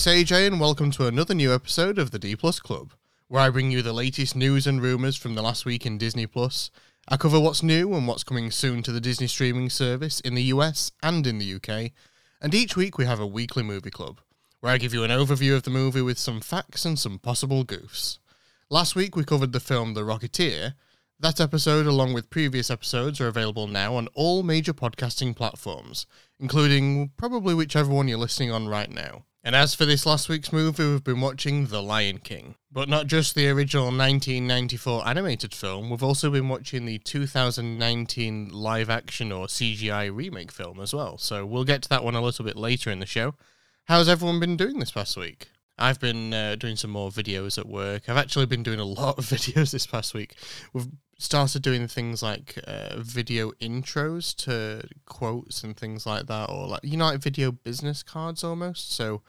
It's AJ, and welcome to another new episode of the D Plus Club, where I bring you the latest news and rumours from the last week in Disney Plus. I cover what's new and what's coming soon to the Disney streaming service in the US and in the UK, and each week we have a weekly movie club, where I give you an overview of the movie with some facts and some possible goofs. Last week we covered the film The Rocketeer. That episode, along with previous episodes, are available now on all major podcasting platforms, including probably whichever one you're listening on right now. And as for this last week's movie, we've been watching The Lion King. But not just the original 1994 animated film, we've also been watching the 2019 live action or CGI remake film as well. So we'll get to that one a little bit later in the show. How's everyone been doing this past week? I've been uh, doing some more videos at work. I've actually been doing a lot of videos this past week. We've started doing things like uh, video intros to quotes and things like that, or like you know, like video business cards almost. So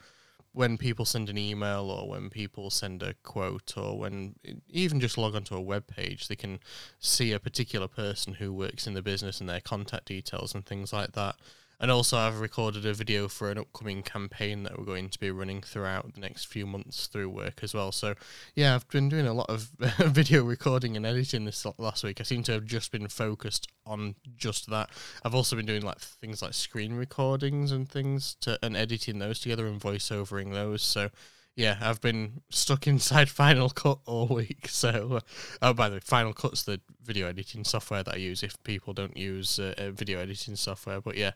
when people send an email, or when people send a quote, or when even just log onto a web page, they can see a particular person who works in the business and their contact details and things like that. And also, I've recorded a video for an upcoming campaign that we're going to be running throughout the next few months through work as well. So, yeah, I've been doing a lot of video recording and editing this last week. I seem to have just been focused on just that. I've also been doing like things like screen recordings and things to and editing those together and voiceovering those. So, yeah, I've been stuck inside Final Cut all week. So, uh, oh, by the way, Final Cut's the video editing software that I use if people don't use uh, uh video editing software. But yeah,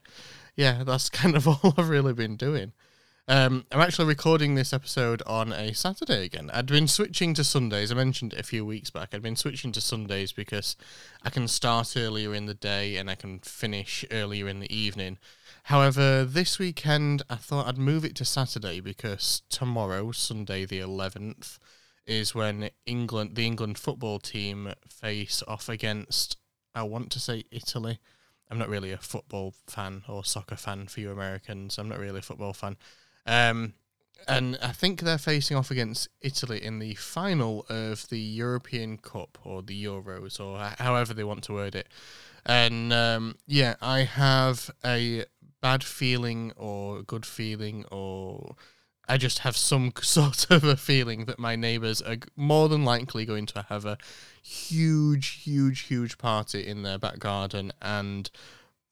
yeah, that's kind of all I've really been doing. Um, I'm actually recording this episode on a Saturday again. I'd been switching to Sundays. I mentioned it a few weeks back. I'd been switching to Sundays because I can start earlier in the day and I can finish earlier in the evening. However, this weekend I thought I'd move it to Saturday because tomorrow, Sunday the 11th, is when England, the England football team, face off against, I want to say Italy. I'm not really a football fan or soccer fan for you Americans. I'm not really a football fan. Um, and I think they're facing off against Italy in the final of the European Cup or the Euros or however they want to word it. And um, yeah, I have a bad feeling or good feeling or I just have some sort of a feeling that my neighbours are more than likely going to have a huge, huge, huge party in their back garden and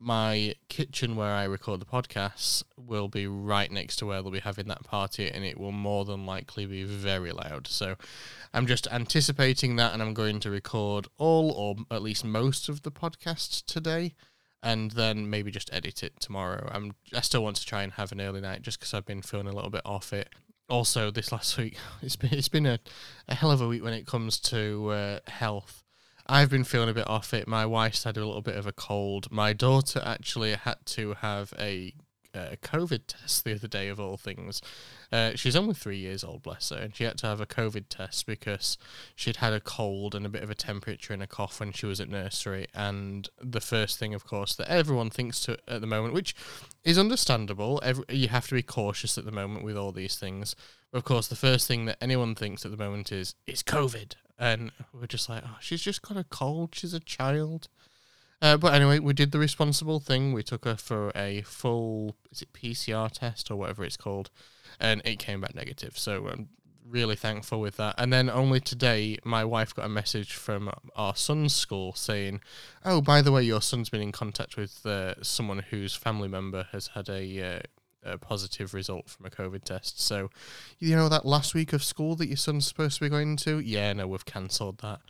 my kitchen where I record the podcasts will be right next to where they'll be having that party, and it will more than likely be very loud. So I'm just anticipating that, and I'm going to record all or at least most of the podcasts today, and then maybe just edit it tomorrow. I'm I still want to try and have an early night just because I've been feeling a little bit off it. Also, this last week it's been it's been a, a hell of a week when it comes to uh, health I've been feeling a bit off it. My wife's had a little bit of a cold. My daughter actually had to have a, a COVID test the other day, of all things. Uh, she's only three years old, bless her, and she had to have a COVID test because she'd had a cold and a bit of a temperature and a cough when she was at nursery. And the first thing, of course, that everyone thinks to at the moment, which is understandable, every, you have to be cautious at the moment with all these things. But of course, the first thing that anyone thinks at the moment is it's COVID, and we're just like, oh, she's just got a cold. She's a child. Uh, but anyway, we did the responsible thing. We took her for a full, is it PCR test or whatever it's called, and it came back negative. So I'm really thankful with that. And then only today, my wife got a message from our son's school saying, "Oh, by the way, your son's been in contact with uh, someone whose family member has had a." Uh, a positive result from a COVID test. So, you know that last week of school that your son's supposed to be going to? Yeah, no, we've cancelled that.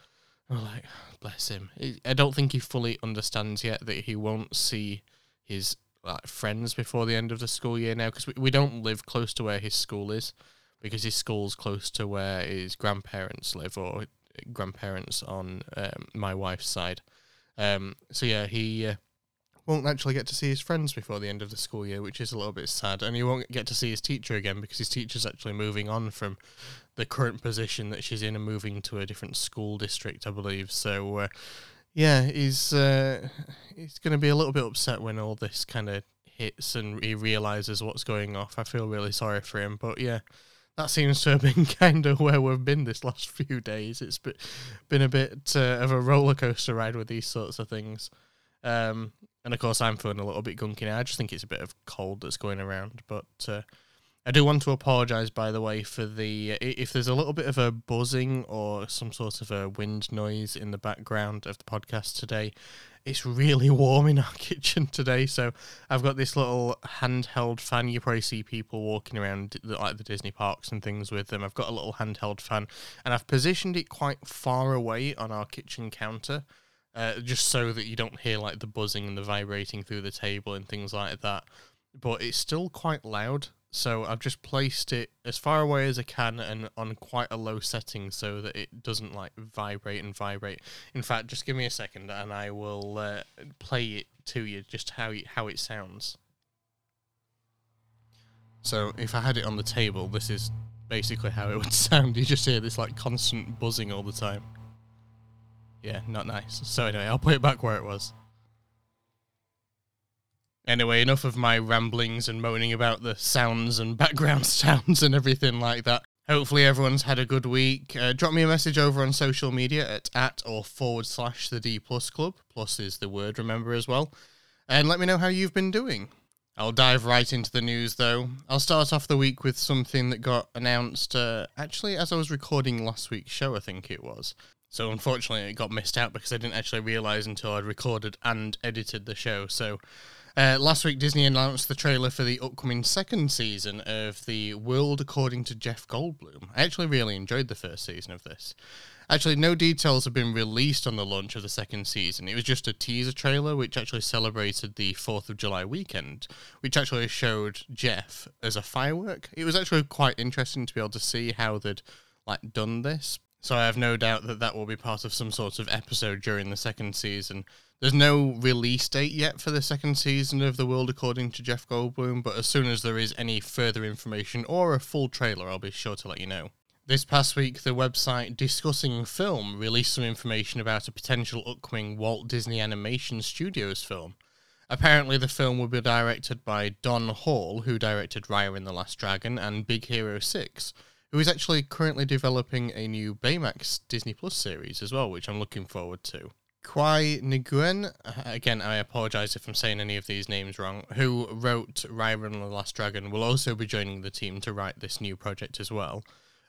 Like, bless him. I don't think he fully understands yet that he won't see his like, friends before the end of the school year now because we, we don't live close to where his school is because his school's close to where his grandparents live or grandparents on um, my wife's side. Um, so yeah, he uh, won't actually get to see his friends before the end of the school year, which is a little bit sad. And he won't get to see his teacher again because his teacher's actually moving on from the current position that she's in and moving to a different school district, I believe. So, uh, yeah, he's uh, he's going to be a little bit upset when all this kind of hits and he realizes what's going off. I feel really sorry for him, but yeah. That seems to have been kind of where we've been this last few days. It's been a bit uh, of a roller coaster ride with these sorts of things. Um, and of course, I'm feeling a little bit gunky now. I just think it's a bit of cold that's going around. But uh, I do want to apologise, by the way, for the if there's a little bit of a buzzing or some sort of a wind noise in the background of the podcast today. It's really warm in our kitchen today, so I've got this little handheld fan. You probably see people walking around like the Disney parks and things with them. I've got a little handheld fan, and I've positioned it quite far away on our kitchen counter, uh, just so that you don't hear like the buzzing and the vibrating through the table and things like that. But it's still quite loud, so I've just placed it as far away as I can and on quite a low setting so that it doesn't like vibrate and vibrate. In fact, just give me a second and I will uh, play it to you just how how it sounds. So if I had it on the table, this is basically how it would sound. You just hear this like constant buzzing all the time. Yeah, not nice. So anyway, I'll put it back where it was. Anyway, enough of my ramblings and moaning about the sounds and background sounds and everything like that. Hopefully, everyone's had a good week. Uh, drop me a message over on social media at at or forward slash the D Plus Club. Plus is the word, remember as well. And let me know how you've been doing. I'll dive right into the news though. I'll start off the week with something that got announced uh, actually as I was recording last week's show, I think it was. So unfortunately, it got missed out because I didn't actually realize until I'd recorded and edited the show. So uh, last week, Disney announced the trailer for the upcoming second season of The World According to Jeff Goldblum. I actually really enjoyed the first season of this. Actually, no details have been released on the launch of the second season. It was just a teaser trailer which actually celebrated the 4th of July weekend, which actually showed Jeff as a firework. It was actually quite interesting to be able to see how they'd like done this. So I have no doubt that that will be part of some sort of episode during the second season. There's no release date yet for the second season of The World According to Jeff Goldblum, but as soon as there is any further information or a full trailer, I'll be sure to let you know. This past week, the website Discussing Film released some information about a potential upcoming Walt Disney Animation Studios film. Apparently, the film will be directed by Don Hall, who directed Raya and the Last Dragon and Big Hero 6, who is actually currently developing a new Baymax Disney Plus series as well, which I'm looking forward to. Qui Nguyen, uh, again, I apologize if I'm saying any of these names wrong, who wrote Raya and the Last Dragon, will also be joining the team to write this new project as well.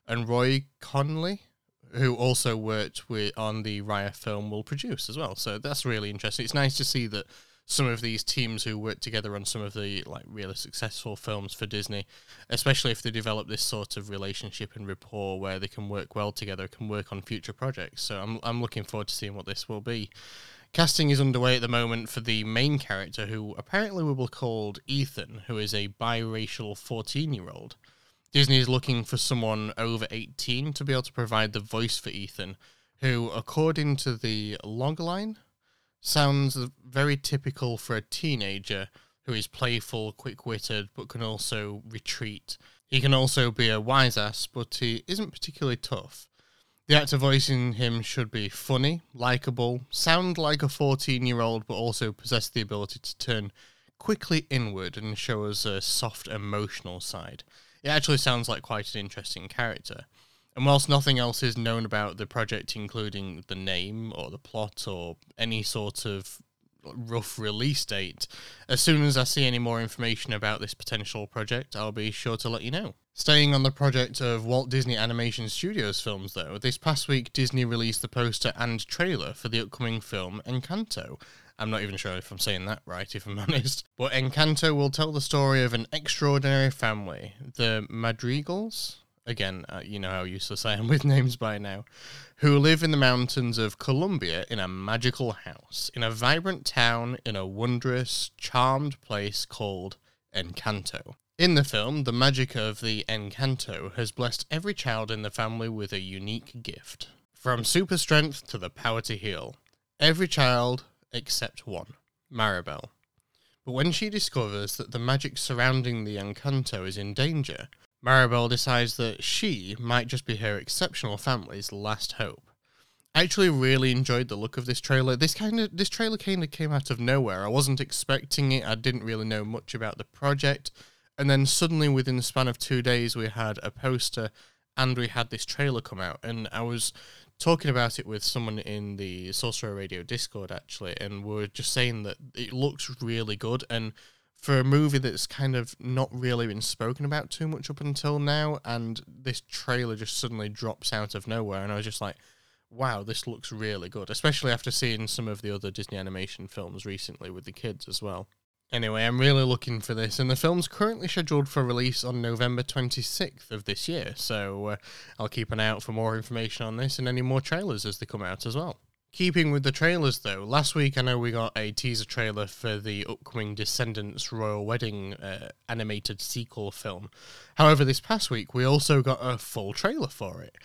And Roy Conli, who also worked with on the Raya film, will produce as well. So that's really interesting. It's nice to see that some of these teams who work together on some of the like really successful films for Disney, especially if they develop this sort of relationship and rapport where they can work well together, can work on future projects. So I'm I'm looking forward to seeing what this will be. Casting is underway at the moment for the main character, who apparently will be called Ethan, who is a biracial 14 year old. Disney is looking for someone over 18 to be able to provide the voice for Ethan, who, according to the logline, sounds very typical for a teenager who is playful, quick witted, but can also retreat. He can also be a wise ass, but he isn't particularly tough. The actor voicing him should be funny, likable, sound like a 14 year old, but also possess the ability to turn quickly inward and show us a soft, emotional side. It actually sounds like quite an interesting character. And whilst nothing else is known about the project, including the name or the plot or any sort of rough release date, as soon as I see any more information about this potential project, I'll be sure to let you know. Staying on the project of Walt Disney Animation Studios films, though, this past week Disney released the poster and trailer for the upcoming film Encanto. I'm not even sure if I'm saying that right, if I'm honest. But Encanto will tell the story of an extraordinary family, the Madrigals, again, uh, you know how useless I am with names by now, who live in the mountains of Colombia in a magical house, in a vibrant town, in a wondrous, charmed place called Encanto. In the film, the magic of the Encanto has blessed every child in the family with a unique gift. From super strength to the power to heal. Every child except one, Maribel. But when she discovers that the magic surrounding the Encanto is in danger, Maribel decides that she might just be her exceptional family's last hope. I actually really enjoyed the look of this trailer. This kind of this trailer kind of came out of nowhere. I wasn't expecting it. I didn't really know much about the project, and then suddenly within the span of 2 days we had a poster and we had this trailer come out and I was talking about it with someone in the Sorcerer Radio Discord actually and we are just saying that it looks really good and for a movie that's kind of not really been spoken about too much up until now, and this trailer just suddenly drops out of nowhere, and I was just like, wow, this looks really good, especially after seeing some of the other Disney animation films recently with the kids as well. Anyway, I'm really looking for this, and the film's currently scheduled for release on November 26th of this year, so uh, I'll keep an eye out for more information on this and any more trailers as they come out as well. Keeping with the trailers though, last week I know we got a teaser trailer for the upcoming Descendants Royal Wedding uh, animated sequel film. However, this past week we also got a full trailer for it.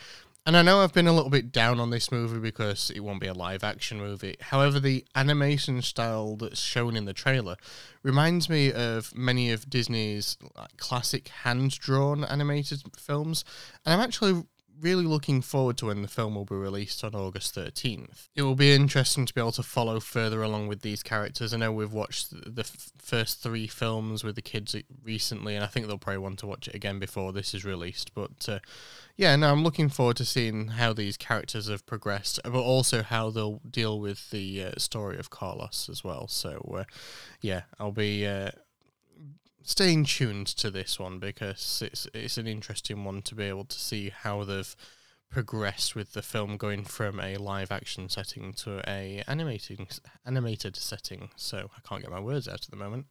And I know I've been a little bit down on this movie because it won't be a live action movie. However, the animation style that's shown in the trailer reminds me of many of Disney's classic hand drawn animated films. And I'm actually really looking forward to when the film will be released on August 13th. It will be interesting to be able to follow further along with these characters. I know we've watched the f- first three films with the kids recently, and I think they'll probably want to watch it again before this is released. But uh, yeah, no, I'm looking forward to seeing how these characters have progressed, but also how they'll deal with the uh, story of Carlos as well. So uh, yeah, I'll be uh, staying tuned to this one because it's it's an interesting one to be able to see how they've progressed with the film going from a live action setting to a animating animated setting. So I can't get my words out at the moment.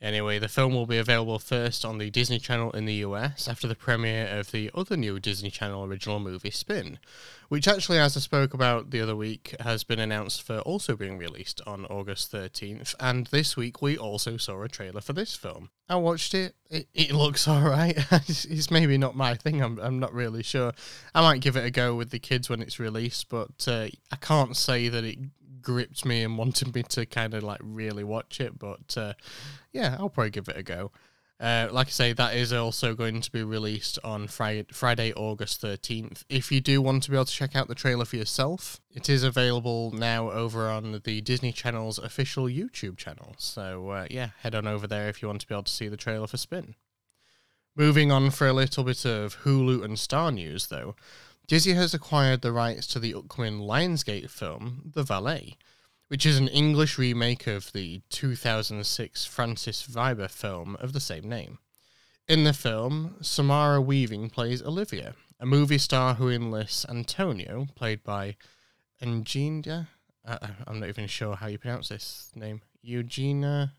Anyway, the film will be available first on the Disney Channel in the US after the premiere of the other new Disney Channel original movie Spin, which actually, as I spoke about the other week, has been announced for also being released on August 13th. And this week we also saw a trailer for this film. I watched it. It, it looks alright. it's maybe not my thing. I'm, I'm not really sure. I might give it a go with the kids when it's released, but uh, I can't say that it gripped me and wanted me to kind of like really watch it. But uh, yeah, I'll probably give it a go. Uh, like I say, that is also going to be released on Friday, Friday, August 13th. If you do want to be able to check out the trailer for yourself, it is available now over on the Disney Channel's official YouTube channel. So, uh, yeah, head on over there if you want to be able to see the trailer for Spin. Moving on for a little bit of Hulu and Star news, though. Disney has acquired the rights to the upcoming Lionsgate film, The Valet, which is an English remake of the 2006 Francis Veber film of the same name. In the film, Samara Weaving plays Olivia, a movie star who enlists Antonio, played by Eugenia. Uh, uh, I'm not even sure how you pronounce this name. Eugenia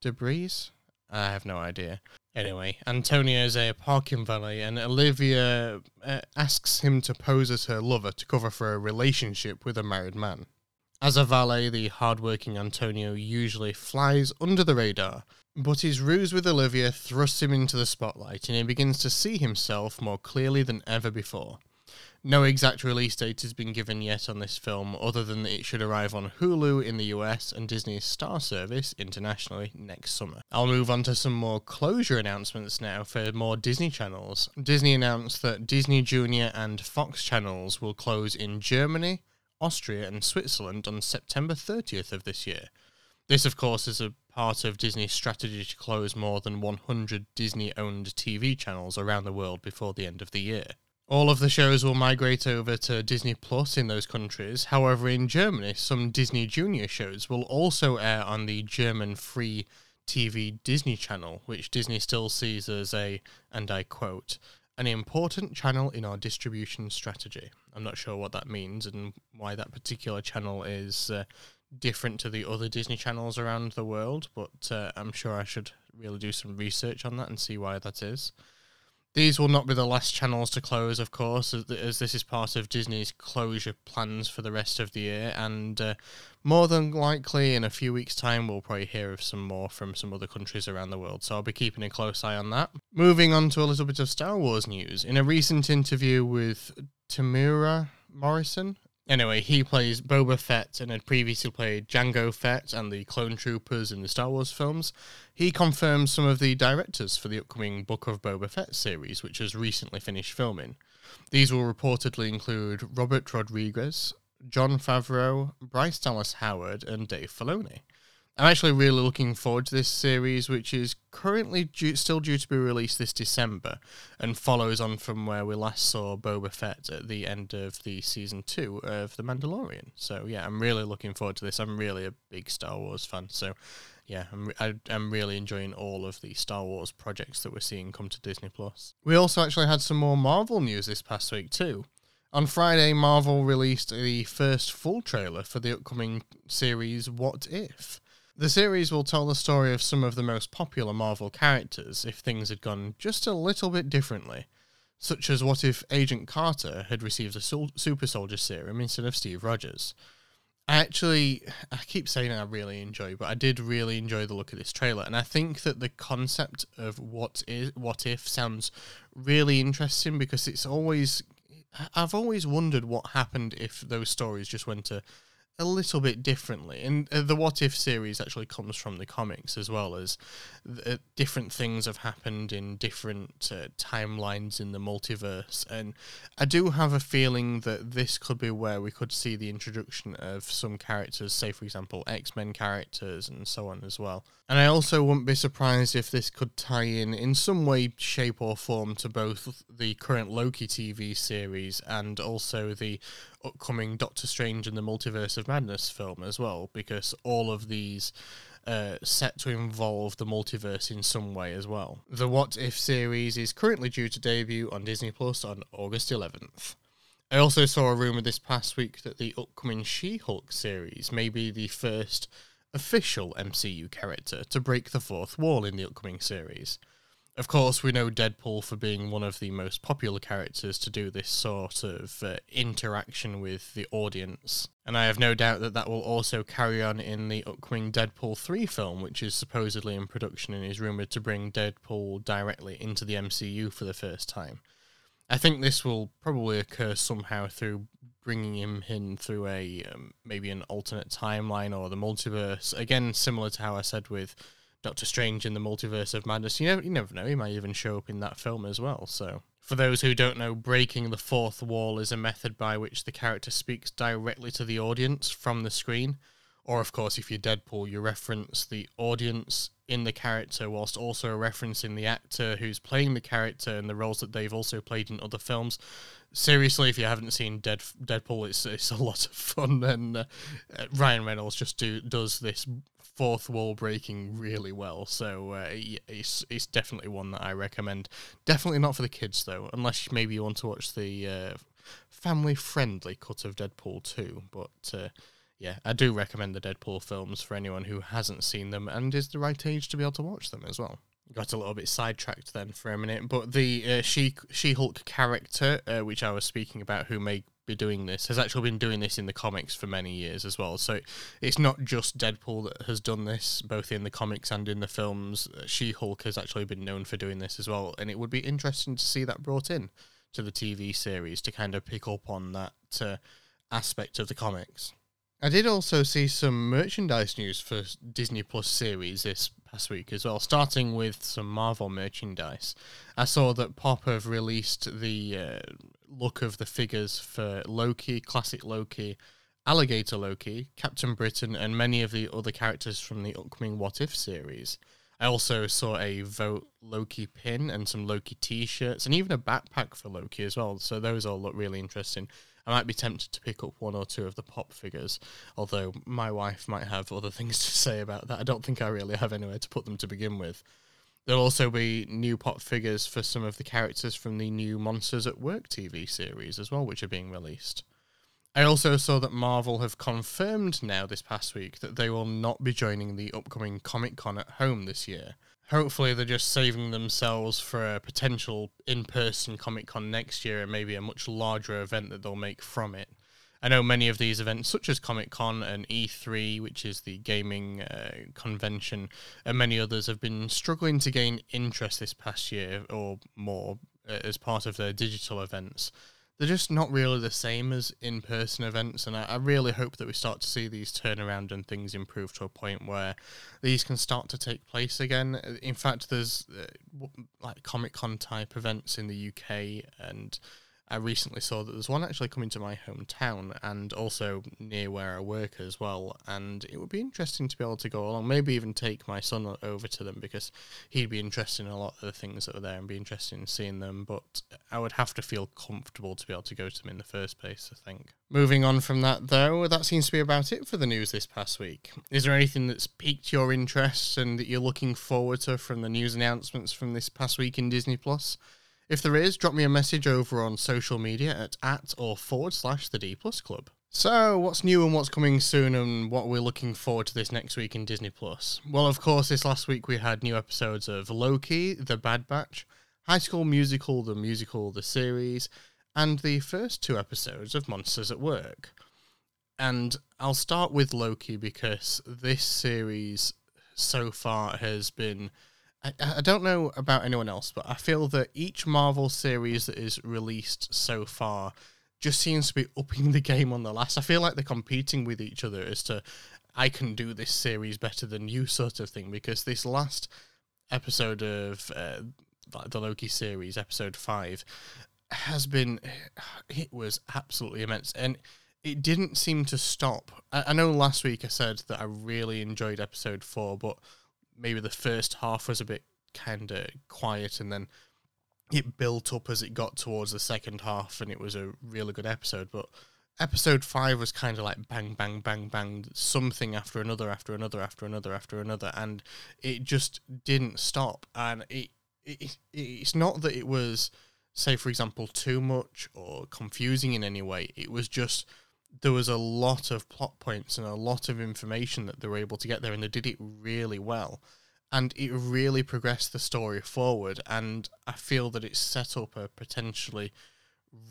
Debris? I have no idea. Anyway, Antonio is a parking valet, and Olivia uh, asks him to pose as her lover to cover for a relationship with a married man. As a valet, the hardworking Antonio usually flies under the radar, but his ruse with Olivia thrusts him into the spotlight, and he begins to see himself more clearly than ever before. No exact release date has been given yet on this film, other than that it should arrive on Hulu in the US and Disney's Star Service internationally next summer. I'll move on to some more closure announcements now for more Disney channels. Disney announced that Disney Junior and Fox channels will close in Germany, Austria, and Switzerland on September 30th of this year. This, of course, is a part of Disney's strategy to close more than 100 Disney owned TV channels around the world before the end of the year. All of the shows will migrate over to Disney Plus in those countries. However, in Germany, some Disney Junior shows will also air on the German free TV Disney channel, which Disney still sees as a, and I quote, an important channel in our distribution strategy. I'm not sure what that means and why that particular channel is uh, different to the other Disney channels around the world, but uh, I'm sure I should really do some research on that and see why that is. These will not be the last channels to close, of course, as, this is part of Disney's closure plans for the rest of the year. And uh, more than likely, in a few weeks' time, we'll probably hear of some more from some other countries around the world. So I'll be keeping a close eye on that. Moving on to a little bit of Star Wars news. In a recent interview with Temuera Morrison, Anyway, he plays Boba Fett and had previously played Jango Fett and the Clone Troopers in the Star Wars films. He confirms some of the directors for the upcoming Book of Boba Fett series, which has recently finished filming. These will reportedly include Robert Rodriguez, Jon Favreau, Bryce Dallas Howard, and Dave Filoni. I'm actually really looking forward to this series, which is currently due, still due to be released this December and follows on from where we last saw Boba Fett at the end of the season two of The Mandalorian. So, yeah, I'm really looking forward to this. I'm really a big Star Wars fan. So, yeah, I'm, I, I'm really enjoying all of the Star Wars projects that we're seeing come to Disney Plus. We also actually had some more Marvel news this past week too. On Friday, Marvel released the first full trailer for the upcoming series What If. The series will tell the story of some of the most popular Marvel characters if things had gone just a little bit differently, such as what if Agent Carter had received a super soldier serum instead of Steve Rogers. I actually, I keep saying I really enjoy, but I did really enjoy the look of this trailer, and I think that the concept of what is what if sounds really interesting because it's always I've always wondered what happened if those stories just went to a little bit differently. And uh, the What If series actually comes from the comics as well as uh, different things have happened in different uh, timelines in the multiverse. And I do have a feeling that this could be where we could see the introduction of some characters, say, for example, X Men characters and so on as well. And I also wouldn't be surprised if this could tie in in some way, shape, or form to both the current Loki TV series and also the upcoming Doctor Strange and the Multiverse of Madness film as well, because all of these uh, set to involve the multiverse in some way as well. The What If series is currently due to debut on Disney Plus on August 11th. I also saw a rumor this past week that the upcoming She Hulk series may be the first official MCU character to break the fourth wall in the upcoming series. Of course, we know Deadpool for being one of the most popular characters to do this sort of uh, interaction with the audience. And I have no doubt that that will also carry on in the upcoming Deadpool 3 film, which is supposedly in production and is rumored to bring Deadpool directly into the MCU for the first time. I think this will probably occur somehow through bringing him in through a um, maybe an alternate timeline or the multiverse. Again, similar to how I said with Doctor Strange in the Multiverse of Madness. You never, you never know. He might even show up in that film as well. So, for those who don't know, breaking the fourth wall is a method by which the character speaks directly to the audience from the screen. Or, of course, if you're Deadpool, you reference the audience in the character whilst also referencing the actor who's playing the character and the roles that they've also played in other films. Seriously, if you haven't seen Dead Deadpool, it's it's a lot of fun, and uh, Ryan Reynolds just do does this fourth wall breaking really well. So uh, it's it's definitely one that I recommend. Definitely not for the kids though, unless maybe you want to watch the uh, family friendly cut of Deadpool two. But uh, yeah, I do recommend the Deadpool films for anyone who hasn't seen them and is the right age to be able to watch them as well got a little bit sidetracked then for a minute, but the uh, she She Hulk character, uh, which I was speaking about, who may be doing this, has actually been doing this in the comics for many years as well. So it's not just Deadpool that has done this, both in the comics and in the films. Uh, she Hulk has actually been known for doing this as well, and it would be interesting to see that brought in to the TV series to kind of pick up on that uh, aspect of the comics. I did also see some merchandise news for Disney Plus series this past week as well, starting with some Marvel merchandise. I saw that Pop have released the uh, look of the figures for Loki, classic Loki, Alligator Loki, Captain Britain, and many of the other characters from the upcoming What If series. I also saw a Vote Loki pin and some Loki t shirts, and even a backpack for Loki as well. So those all look really interesting. I might be tempted to pick up one or two of the pop figures, although my wife might have other things to say about that. I don't think I really have anywhere to put them to begin with. There'll also be new pop figures for some of the characters from the new Monsters at Work TV series as well, which are being released. I also saw that Marvel have confirmed now this past week that they will not be joining the upcoming Comic Con at home this year hopefully they're just saving themselves for a potential in-person Comic Con next year and maybe a much larger event that they'll make from it. I know many of these events, such as Comic Con and E3, which is the gaming uh, convention, and many others, have been struggling to gain interest this past year or more uh, as part of their digital events they're just not really the same as in person events. And I, I, really hope that we start to see these turn around and things improve to a point where these can start to take place again. In fact, there's uh, like Comic Con type events in the UK and I recently saw that there's one actually coming to my hometown and also near where I work as well. And it would be interesting to be able to go along, maybe even take my son over to them because he'd be interested in a lot of the things that are there and be interested in seeing them. But I would have to feel comfortable to be able to go to them in the first place, I think. Moving on from that, though, that seems to be about it for the news this past week. Is there anything that's piqued your interest and that you're looking forward to from the news announcements from this past week in Disney Plus? If there is, drop me a message over on social media at at or forward slash the D Plus Club. So, what's new and what's coming soon, and what we're looking forward to this next week in Disney Plus? Well, of course, this last week we had new episodes of Loki, The Bad Batch, High School Musical, the musical, the series, and the first two episodes of Monsters at Work. And I'll start with Loki because this series so far has been I, I don't know about anyone else, but I feel that each Marvel series that is released so far just seems to be upping the game on the last. I feel like they're competing with each other as to I can do this series better than you sort of thing because this last episode of uh, the Loki series, episode five, has been it was absolutely immense and it didn't seem to stop. I, I know last week I said that I really enjoyed episode four, but maybe the first half was a bit kind of quiet and then it built up as it got towards the second half and it was a really good episode. But episode 5 was kind of like bang bang bang bang something after another after another after another after another and it just didn't stop. And it, it it's not that it was say for example too much or confusing in any way. It was just there was a lot of plot points and a lot of information that they were able to get there, and they did it really well. And it really progressed the story forward, and I feel that it set up a potentially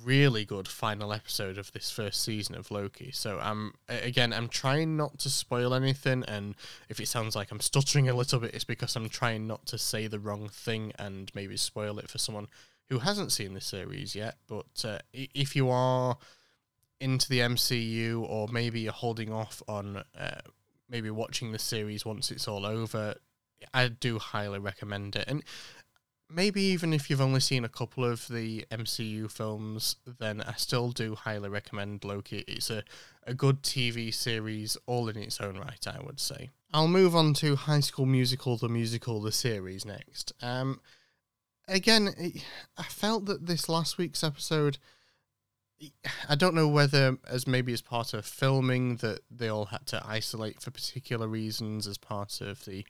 really good final episode of this first season of Loki. So I'm again I'm trying not to spoil anything and if it sounds like I'm stuttering a little bit it's because I'm trying not to say the wrong thing and maybe spoil it for someone who hasn't seen the series yet. But uh, if you are into the MCU, or maybe you're holding off on uh, maybe watching the series once it's all over, I do highly recommend it. And maybe even if you've only seen a couple of the MCU films, then I still do highly recommend Loki. It's a, a good TV series, all in its own right, I would say. I'll move on to High School Musical, the musical, the series next. Um, again, I felt that this last week's episode I don't know whether, as maybe as part of filming, that they all had to isolate for particular reasons as part of the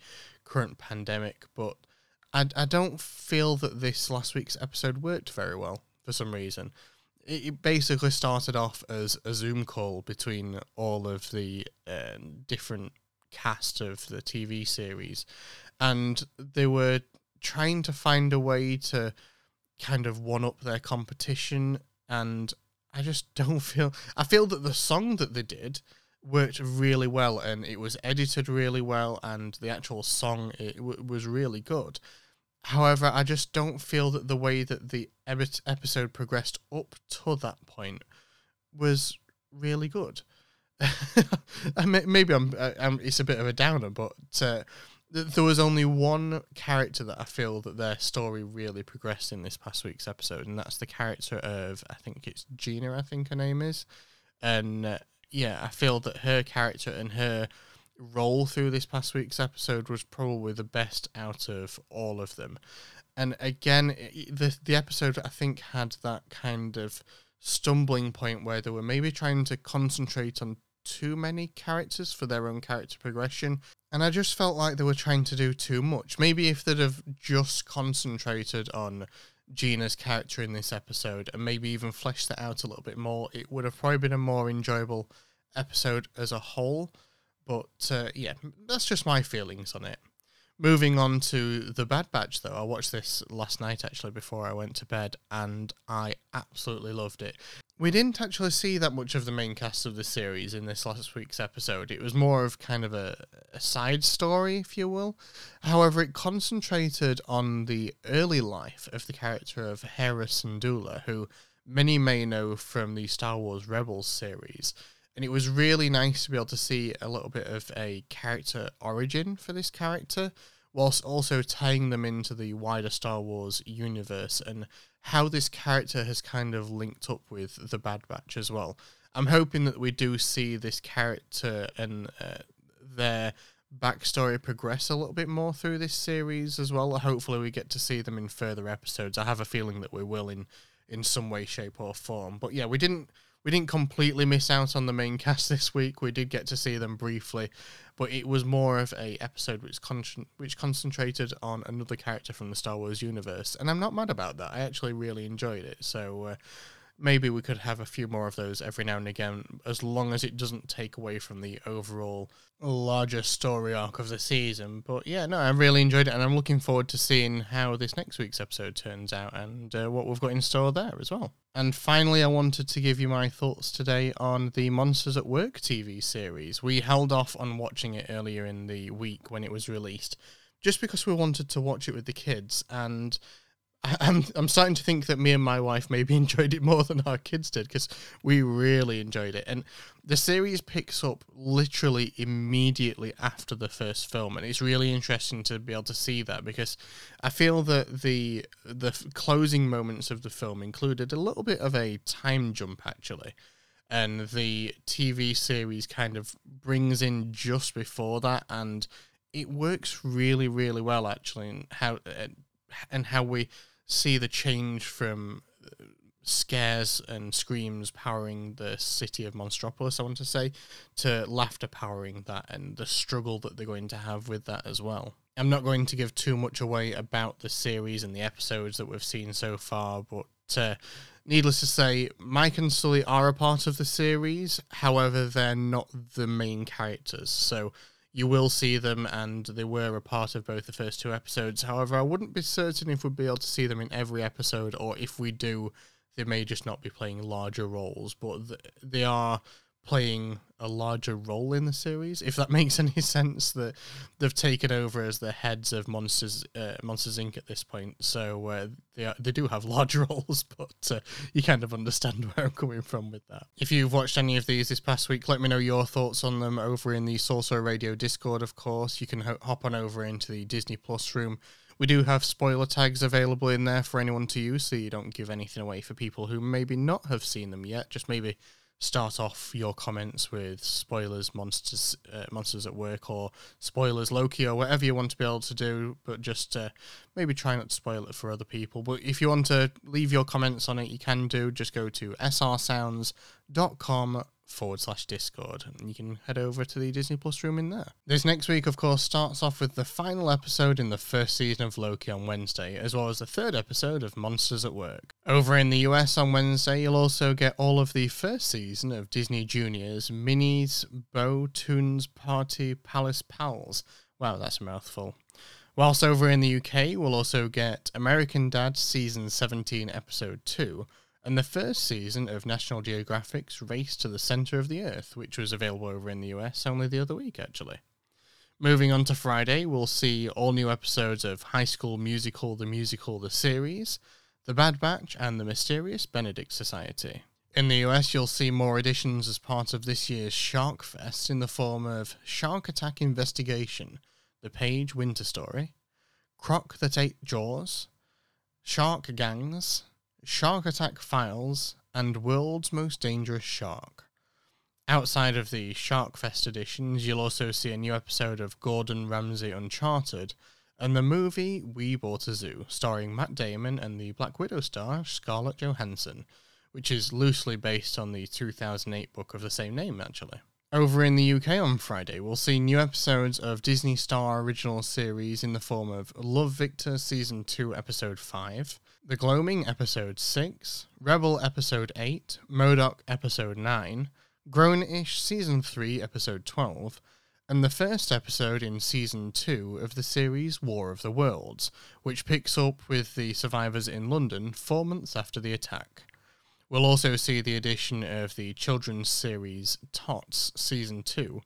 current pandemic, but I, I don't feel that this last week's episode worked very well for some reason. It, basically started off as a Zoom call between all of the uh, different cast of the TV series, and they were trying to find a way to kind of one up their competition and I just don't feel. I feel that the song that they did worked really well, and it was edited really well, and the actual song it w- was really good. However, I just don't feel that the way that the episode progressed up to that point was really good. Maybe I'm, I'm, It's a bit of a downer, but uh, there was only one character that I feel that their story really progressed in this past week's episode, and that's the character of I think it's Gina. I think her name is, and uh, yeah, I feel that her character and her role through this past week's episode was probably the best out of all of them. And again, the the episode I think had that kind of stumbling point where they were maybe trying to concentrate on too many characters for their own character progression. And I just felt like they were trying to do too much. Maybe if they'd have just concentrated on Gina's character in this episode and maybe even fleshed that out a little bit more, it would have probably been a more enjoyable episode as a whole. But uh, yeah, that's just my feelings on it. Moving on to The Bad Batch, though, I watched this last night actually before I went to bed, and I absolutely loved it. We didn't actually see that much of the main cast of the series in this last week's episode. It was more of kind of a, a side story, if you will. However, it concentrated on the early life of the character of Hera Syndulla, who many may know from the Star Wars Rebels series and it was really nice to be able to see a little bit of a character origin for this character whilst also tying them into the wider Star Wars universe and how this character has kind of linked up with the Bad Batch as well. I'm hoping that we do see this character and uh, their backstory progress a little bit more through this series as well. Hopefully, we get to see them in further episodes. I have a feeling that we will in in some way, shape, or form. But yeah, we didn't we didn't completely miss out on the main cast this week. We did get to see them briefly, but it was more of a episode which con- which concentrated on another character from the Star Wars universe, and I'm not mad about that. I actually really enjoyed it. So. Uh, maybe we could have a few more of those every now and again, as long as it doesn't take away from the overall larger story arc of the season. But yeah, no, I really enjoyed it, and I'm looking forward to seeing how this next week's episode turns out and uh, what we've got in store there as well. And finally, I wanted to give you my thoughts today on the Monsters at Work TV series. We held off on watching it earlier in the week when it was released, just because we wanted to watch it with the kids and I'm I'm starting to think that me and my wife maybe enjoyed it more than our kids did because we really enjoyed it. And the series picks up literally immediately after the first film, and it's really interesting to be able to see that because I feel that the the closing moments of the film included a little bit of a time jump actually. And the TV series kind of brings in just before that, and it works really, really well actually. How uh, and how we see the change from uh, scares and screams powering the city of Monstropolis, I want to say, to laughter powering that and the struggle that they're going to have with that as well. I'm not going to give too much away about the series and the episodes that we've seen so far, but uh, needless to say, Mike and Sully are a part of the series. However, they're not the main characters. So you will see them, and they were a part of both the first two episodes. However, I wouldn't be certain if we'd be able to see them in every episode, or if we do, they may just not be playing larger roles. But th- they are playing a larger role in the series, if that makes any sense. That they've taken over as the heads of Monsters uh, Monsters Inc. at this point, so uh, they are, they do have large roles, but uh, you kind of understand where I'm coming from with that. If you've watched any of these this past week, let me know your thoughts on them over in the Sorcerer Radio Discord. Of course, you can ho- hop on over into the Disney Plus room. We do have spoiler tags available in there for anyone to use, so you don't give anything away for people who maybe not have seen them yet. Just maybe start off your comments with spoilers, monsters, uh, monsters at work, or spoilers Loki, or whatever you want to be able to do. But just uh, maybe try not to spoil it for other people. But if you want to leave your comments on it, you can do. Just go to srsounds.com forward slash Discord, and you can head over to the Disney Plus room in there. This next week, of course, starts off with the final episode in the first season of Loki on Wednesday, as well as the third episode of Monsters at Work. Over in the US on Wednesday, you'll also get all of the first season of Disney Junior's Minnie's Bow-Toons Party Palace Pals. Wow, that's a mouthful. Whilst over in the UK, we'll also get American Dad Season 17, Episode 2 and the first season of National Geographic's Race to the Center of the Earth, which was available over in the US only the other week, actually. Moving on to Friday, we'll see all new episodes of High School Musical, the musical, the series, The Bad Batch, and The Mysterious Benedict Society. In the US, you'll see more additions as part of this year's Shark Fest in the form of Shark Attack Investigation, The Paige Winter Story, Croc That Ate Jaws, Shark Gangs, Shark Attack Files, and World's Most Dangerous Shark. Outside of the Sharkfest editions, you'll also see a new episode of Gordon Ramsay Uncharted and the movie We Bought a Zoo, starring Matt Damon and the Black Widow star Scarlett Johansson, which is loosely based on the 2008 book of the same name, actually. Over in the UK on Friday, we'll see new episodes of Disney Star original series in the form of Love Victor Season 2, Episode 5, The Gloaming Episode 6, Rebel Episode 8, Modoc Episode 9, Grown-ish Season 3, Episode 12, and the first episode in Season 2 of the series War of the Worlds, which picks up with the survivors in London four months after the attack. We'll also see the addition of the children's series Tots Season 2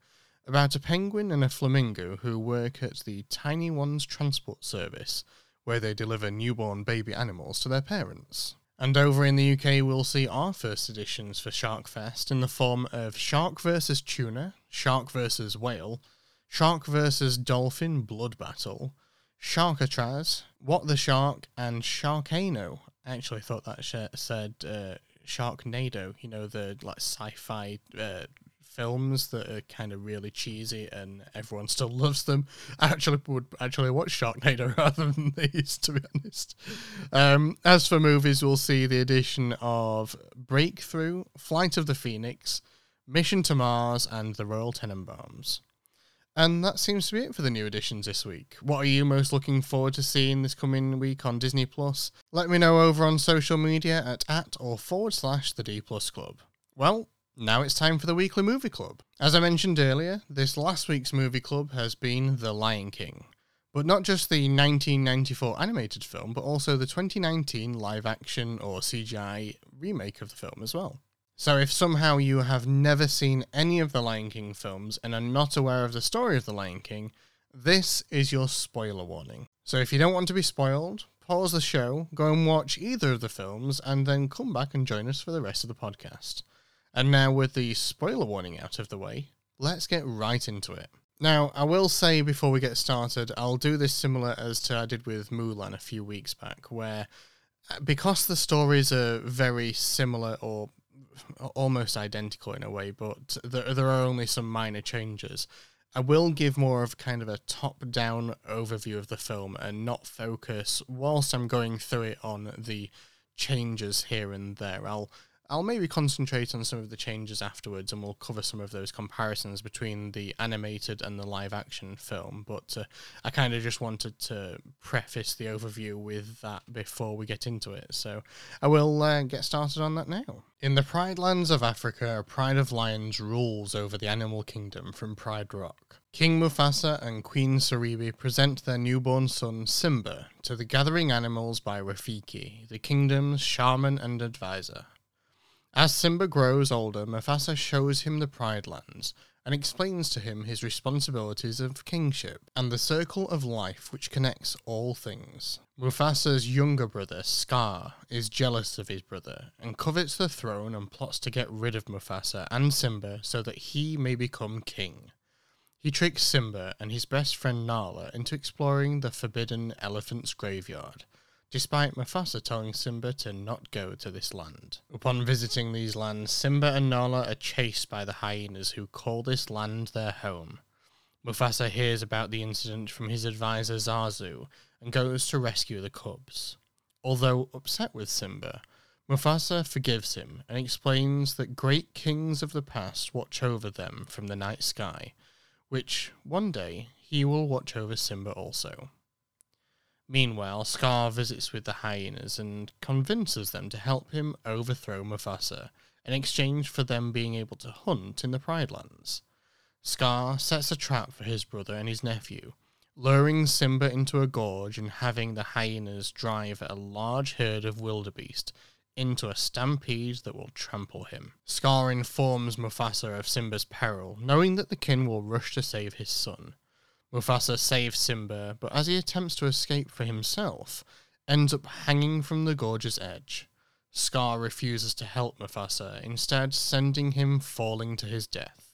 about a penguin and a flamingo who work at the Tiny Ones Transport Service, where they deliver newborn baby animals to their parents. And over in the UK, we'll see our first editions for Sharkfest in the form of Shark vs. Tuna, Shark vs. Whale, Shark vs. Dolphin Blood Battle, Sharkatraz, What the Shark, and Sharkcano, I actually thought that sh- said uh, Sharknado. You know the like sci-fi uh, films that are kind of really cheesy and everyone still loves them. I actually would actually watch Sharknado rather than these, to be honest. Um, as for movies, we'll see the addition of Breakthrough, Flight of the Phoenix, Mission to Mars, and The Royal Tenenbaums. And that seems to be it for the new additions this week. What are you most looking forward to seeing this coming week on Disney Plus? Let me know over on social media at at or forward slash the D Plus Club. Well, now it's time for the weekly movie club. As I mentioned earlier, this last week's movie club has been The Lion King. But not just the 1994 animated film, but also the 2019 live action or CGI remake of the film as well. So, if somehow you have never seen any of the Lion King films and are not aware of the story of the Lion King, this is your spoiler warning. So, if you don't want to be spoiled, pause the show, go and watch either of the films, and then come back and join us for the rest of the podcast. And now, with the spoiler warning out of the way, let's get right into it. Now, I will say before we get started, I'll do this similar as to I did with Mulan a few weeks back, where uh, because the stories are very similar or almost identical in a way, but there, there are only some minor changes. I will give more of kind of a top down overview of the film and not focus whilst I'm going through it on the changes here and there. I'll I'll maybe concentrate on some of the changes afterwards and we'll cover some of those comparisons between the animated and the live action film. But uh, I kind of just wanted to preface the overview with that before we get into it. So I will uh, get started on that now. In the Pride Lands of Africa, a pride of lions rules over the animal kingdom from Pride Rock. King Mufasa and Queen Sarabi present their newborn son Simba to the gathering animals by Rafiki, the kingdom's shaman and advisor. As Simba grows older, Mufasa shows him the Pride Lands and explains to him his responsibilities of kingship and the circle of life which connects all things. Mufasa's younger brother, Scar, is jealous of his brother and covets the throne and plots to get rid of Mufasa and Simba so that he may become king. He tricks Simba and his best friend Nala into exploring the forbidden elephant's graveyard despite Mufasa telling Simba to not go to this land. Upon visiting these lands, Simba and Nala are chased by the hyenas who call this land their home. Mufasa hears about the incident from his advisor Zazu and goes to rescue the cubs. Although upset with Simba, Mufasa forgives him and explains that great kings of the past watch over them from the night sky, which one day he will watch over Simba also. Meanwhile, Scar visits with the hyenas and convinces them to help him overthrow Mufasa in exchange for them being able to hunt in the Pride Lands. Scar sets a trap for his brother and his nephew, luring Simba into a gorge and having the hyenas drive a large herd of wildebeest into a stampede that will trample him. Scar informs Mufasa of Simba's peril, knowing that the kin will rush to save his son. Mufasa saves Simba, but as he attempts to escape for himself, ends up hanging from the gorge's edge. Scar refuses to help Mufasa, instead sending him falling to his death.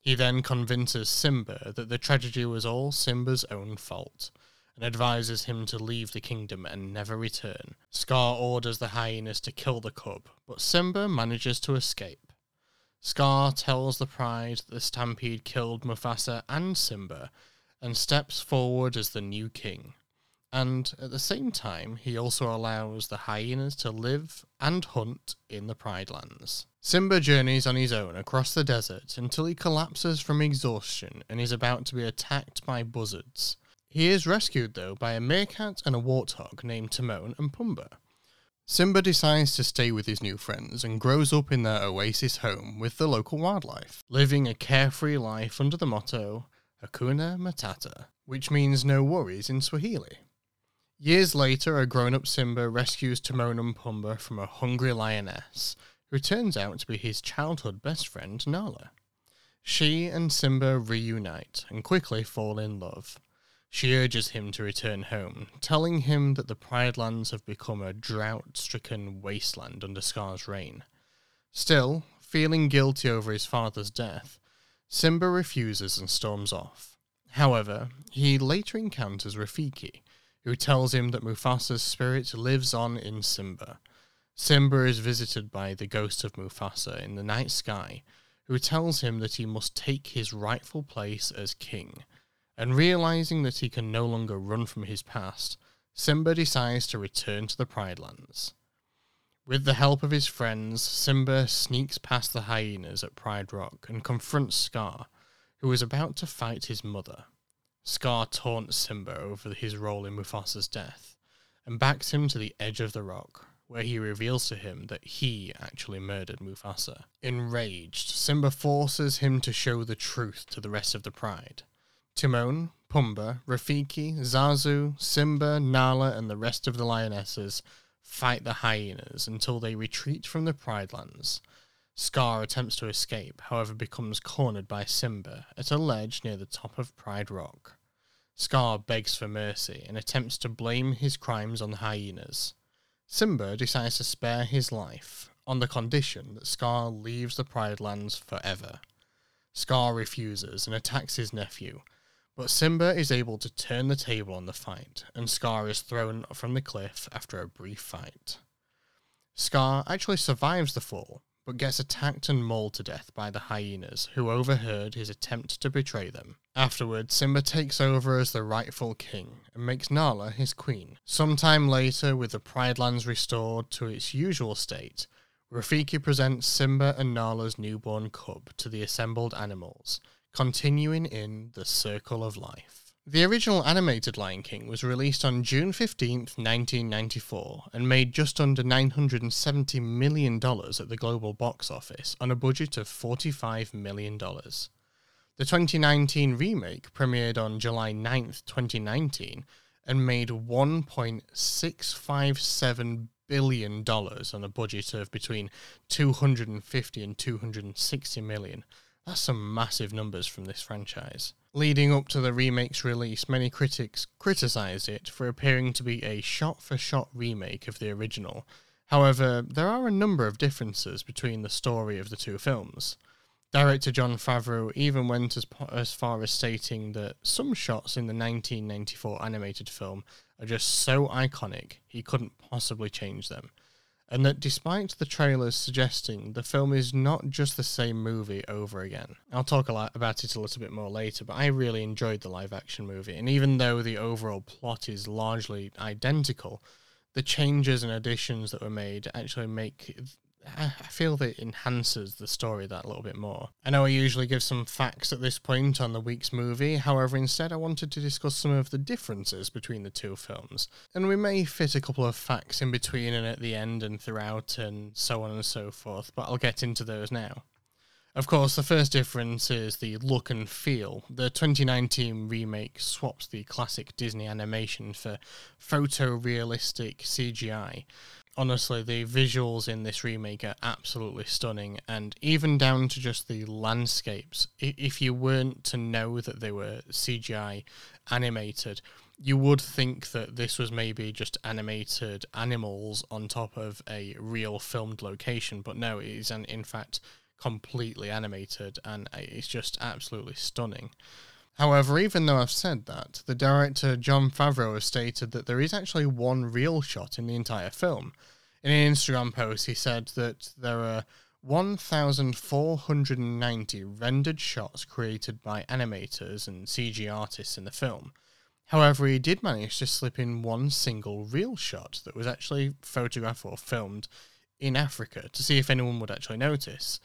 He then convinces Simba that the tragedy was all Simba's own fault, and advises him to leave the kingdom and never return. Scar orders the hyenas to kill the cub, but Simba manages to escape. Scar tells the pride that the stampede killed Mufasa and Simba, and steps forward as the new king. And at the same time, he also allows the hyenas to live and hunt in the Pride Lands. Simba journeys on his own across the desert until he collapses from exhaustion and is about to be attacked by buzzards. He is rescued, though, by a meerkat and a warthog named Timon and Pumbaa. Simba decides to stay with his new friends and grows up in their oasis home with the local wildlife, living a carefree life under the motto Hakuna Matata, which means no worries in Swahili. Years later, a grown up Simba rescues Timon and Pumbaa from a hungry lioness, who turns out to be his childhood best friend Nala. She and Simba reunite and quickly fall in love. She urges him to return home, telling him that the Pride Lands have become a drought stricken wasteland under Scar's reign. Still, feeling guilty over his father's death, Simba refuses and storms off. However, he later encounters Rafiki, who tells him that Mufasa's spirit lives on in Simba. Simba is visited by the ghost of Mufasa in the night sky, who tells him that he must take his rightful place as king. And realizing that he can no longer run from his past, Simba decides to return to the Pride Lands. With the help of his friends, Simba sneaks past the hyenas at Pride Rock and confronts Scar, who is about to fight his mother. Scar taunts Simba over his role in Mufasa's death and backs him to the edge of the rock, where he reveals to him that he actually murdered Mufasa. Enraged, Simba forces him to show the truth to the rest of the Pride. Timon, Pumbaa, Rafiki, Zazu, Simba, Nala, and the rest of the lionesses fight the hyenas until they retreat from the Pride Lands. Scar attempts to escape, however, becomes cornered by Simba at a ledge near the top of Pride Rock. Scar begs for mercy and attempts to blame his crimes on the hyenas. Simba decides to spare his life on the condition that Scar leaves the Pride Lands forever. Scar refuses and attacks his nephew, but Simba is able to turn the table on the fight, and Scar is thrown from the cliff after a brief fight. Scar actually survives the fall, but gets attacked and mauled to death by the hyenas, who overheard his attempt to betray them. Afterwards, Simba takes over as the rightful king and makes Nala his queen. Sometime later, with the Pride Lands restored to its usual state, Rafiki presents Simba and Nala's newborn cub to the assembled animals, continuing in The Circle of Life. The original animated Lion King was released on June 15th, 1994, and made just under $970 million at the global box office on a budget of $45 million. The 2019 remake premiered on July 9th, 2019, and made $1.657 billion on a budget of between 250 and 260 million. That's some massive numbers from this franchise. Leading up to the remake's release, many critics criticised it for appearing to be a shot for shot remake of the original. However, there are a number of differences between the story of the two films. Director Jon Favreau even went as, as far as stating that some shots in the 1994 animated film are just so iconic he couldn't possibly change them and that despite the trailers suggesting the film is not just the same movie over again. I'll talk a lot about it a little bit more later, but I really enjoyed the live action movie, and even though the overall plot is largely identical, the changes and additions that were made actually make I feel that it enhances the story that a little bit more. I know I usually give some facts at this point on the week's movie, however, instead I wanted to discuss some of the differences between the two films. And we may fit a couple of facts in between and at the end and throughout and so on and so forth, but I'll get into those now. Of course, the first difference is the look and feel. The 2019 remake swaps the classic Disney animation for photorealistic CGI honestly, the visuals in this remake are absolutely stunning, and even down to just the landscapes. If you weren't to know that they were CGI animated, you would think that this was maybe just animated animals on top of a real filmed location, but no, it is, in fact, completely animated, and uh, it's just absolutely stunning. However, even though I've said that, the director Jon Favreau has stated that there is actually one real shot in the entire film. In an Instagram post, he said that there are 1,490 rendered shots created by animators and CG artists in the film. However, he did manage to slip in one single real shot that was actually photographed or filmed in Africa to see if anyone would actually notice.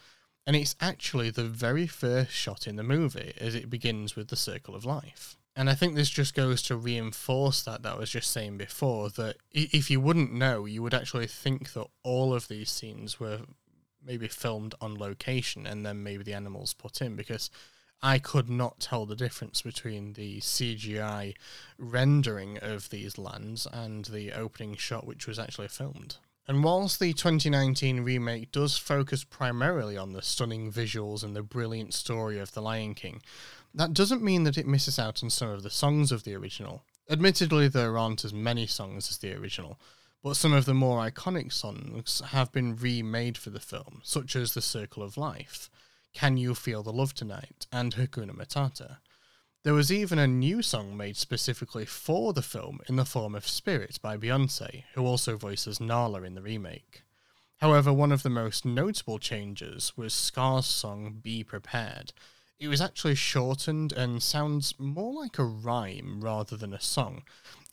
And it's actually the very first shot in the movie as it begins with the circle of life. And I think this just goes to reinforce that that I was just saying before that if you wouldn't know, you would actually think that all of these scenes were maybe filmed on location and then maybe the animals put in because I could not tell the difference between the CGI rendering of these lands and the opening shot, which was actually filmed. And whilst the 2019 remake does focus primarily on the stunning visuals and the brilliant story of The Lion King, that doesn't mean that it misses out on some of the songs of the original. Admittedly, there aren't as many songs as the original, but some of the more iconic songs have been remade for the film, such as The Circle of Life, Can You Feel the Love Tonight, and Hakuna Matata. There was even a new song made specifically for the film in the form of Spirit by Beyonce, who also voices Nala in the remake. However, one of the most notable changes was Scar's song Be Prepared. It was actually shortened and sounds more like a rhyme rather than a song,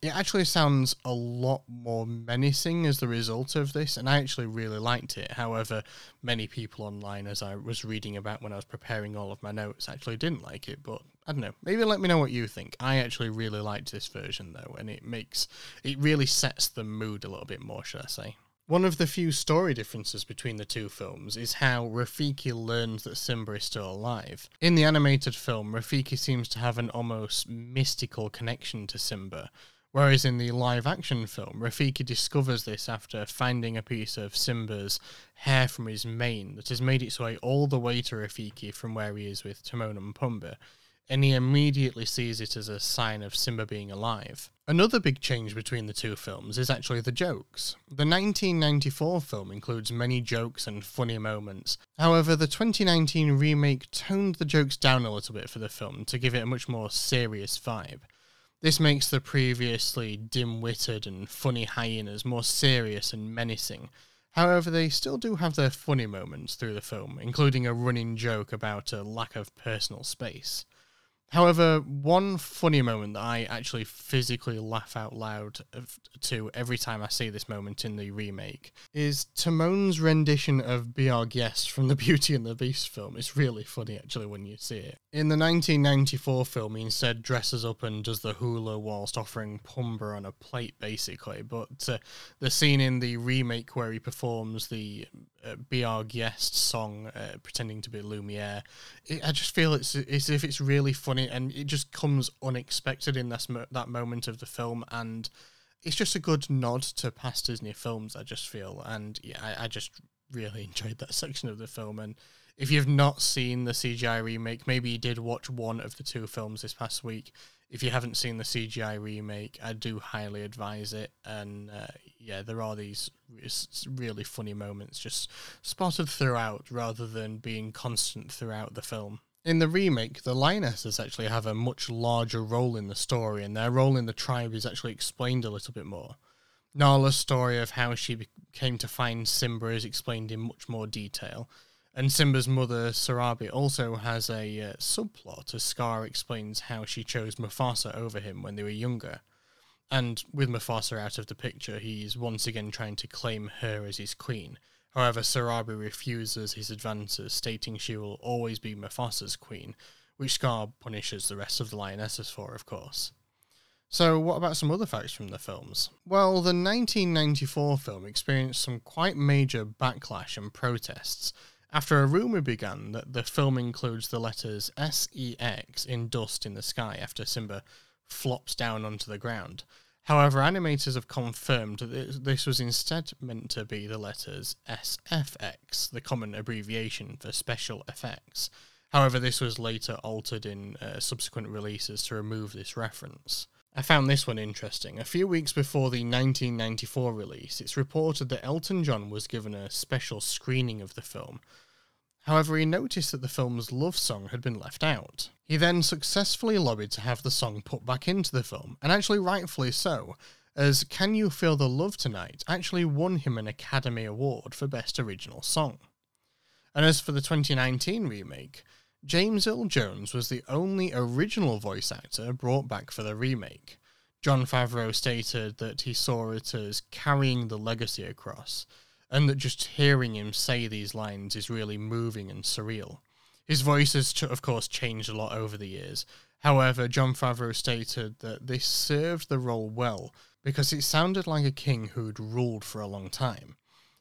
it actually sounds a lot more menacing as the result of this, and I actually really liked it. However, many people online, as I was reading about when I was preparing all of my notes, actually didn't like it. But I don't know. Maybe let me know what you think. I actually really liked this version though, and it makes it really sets the mood a little bit more, should I say? One of the few story differences between the two films is how Rafiki learns that Simba is still alive. In the animated film, Rafiki seems to have an almost mystical connection to Simba, Whereas in the live action film, Rafiki discovers this after finding a piece of Simba's hair from his mane that has made its way all the way to Rafiki from where he is with Timon and Pumbaa, and he immediately sees it as a sign of Simba being alive. Another big change between the two films is actually the jokes. The 1994 film includes many jokes and funny moments. However, the 2019 remake toned the jokes down a little bit for the film to give it a much more serious vibe. This makes the previously dim witted and funny hyenas more serious and menacing. However, they still do have their funny moments through the film, including a running joke about a lack of personal space. However, one funny moment that I actually physically laugh out loud to every time I see this moment in the remake is Timon's rendition of Be Our Guest from the Beauty and the Beast film. It's really funny actually when you see it. In the 1994 film, he instead dresses up and does the hula whilst offering Pumbaa on a plate, basically. But uh, the scene in the remake where he performs the uh, Our Guest song, uh, pretending to be Lumiere, it, I just feel it's as if it's really funny and it just comes unexpected in this mo- that moment of the film, and it's just a good nod to past Disney films. I just feel, and yeah, I, I just really enjoyed that section of the film. And if you've not seen the CGI remake, maybe you did watch one of the two films this past week. If you haven't seen the CGI remake, I do highly advise it. And uh, yeah, there are these really funny moments just spotted throughout rather than being constant throughout the film. In the remake, the lionesses actually have a much larger role in the story, and their role in the tribe is actually explained a little bit more. Nala's story of how she came to find Simba is explained in much more detail, and Simba's mother, Sarabi, also has a uh, subplot as Scar explains how she chose Mufasa over him when they were younger. And with Mufasa out of the picture, he's once again trying to claim her as his queen, However, Sarabi refuses his advances, stating she will always be Mufasa's queen, which Scar punishes the rest of the lionesses for, of course. So, what about some other facts from the films? Well, the 1994 film experienced some quite major backlash and protests after a rumour began that the film includes the letters SEX in dust in the sky after Simba flops down onto the ground. However, animators have confirmed that this was instead meant to be the letters SFX, the common abbreviation for special effects. However, this was later altered in uh, subsequent releases to remove this reference. I found this one interesting. A few weeks before the 1994 release, it's reported that Elton John was given a special screening of the film, However, he noticed that the film's love song had been left out. He then successfully lobbied to have the song put back into the film, and actually rightfully so, as Can You Feel the Love Tonight actually won him an Academy Award for Best Original Song. And as for the 2019 remake, James Earl Jones was the only original voice actor brought back for the remake. Jon Favreau stated that he saw it as carrying the legacy across, and that just hearing him say these lines is really moving and surreal. His voice has, of course, changed a lot over the years. However, Jon Favreau stated that this served the role well because it sounded like a king who'd ruled for a long time.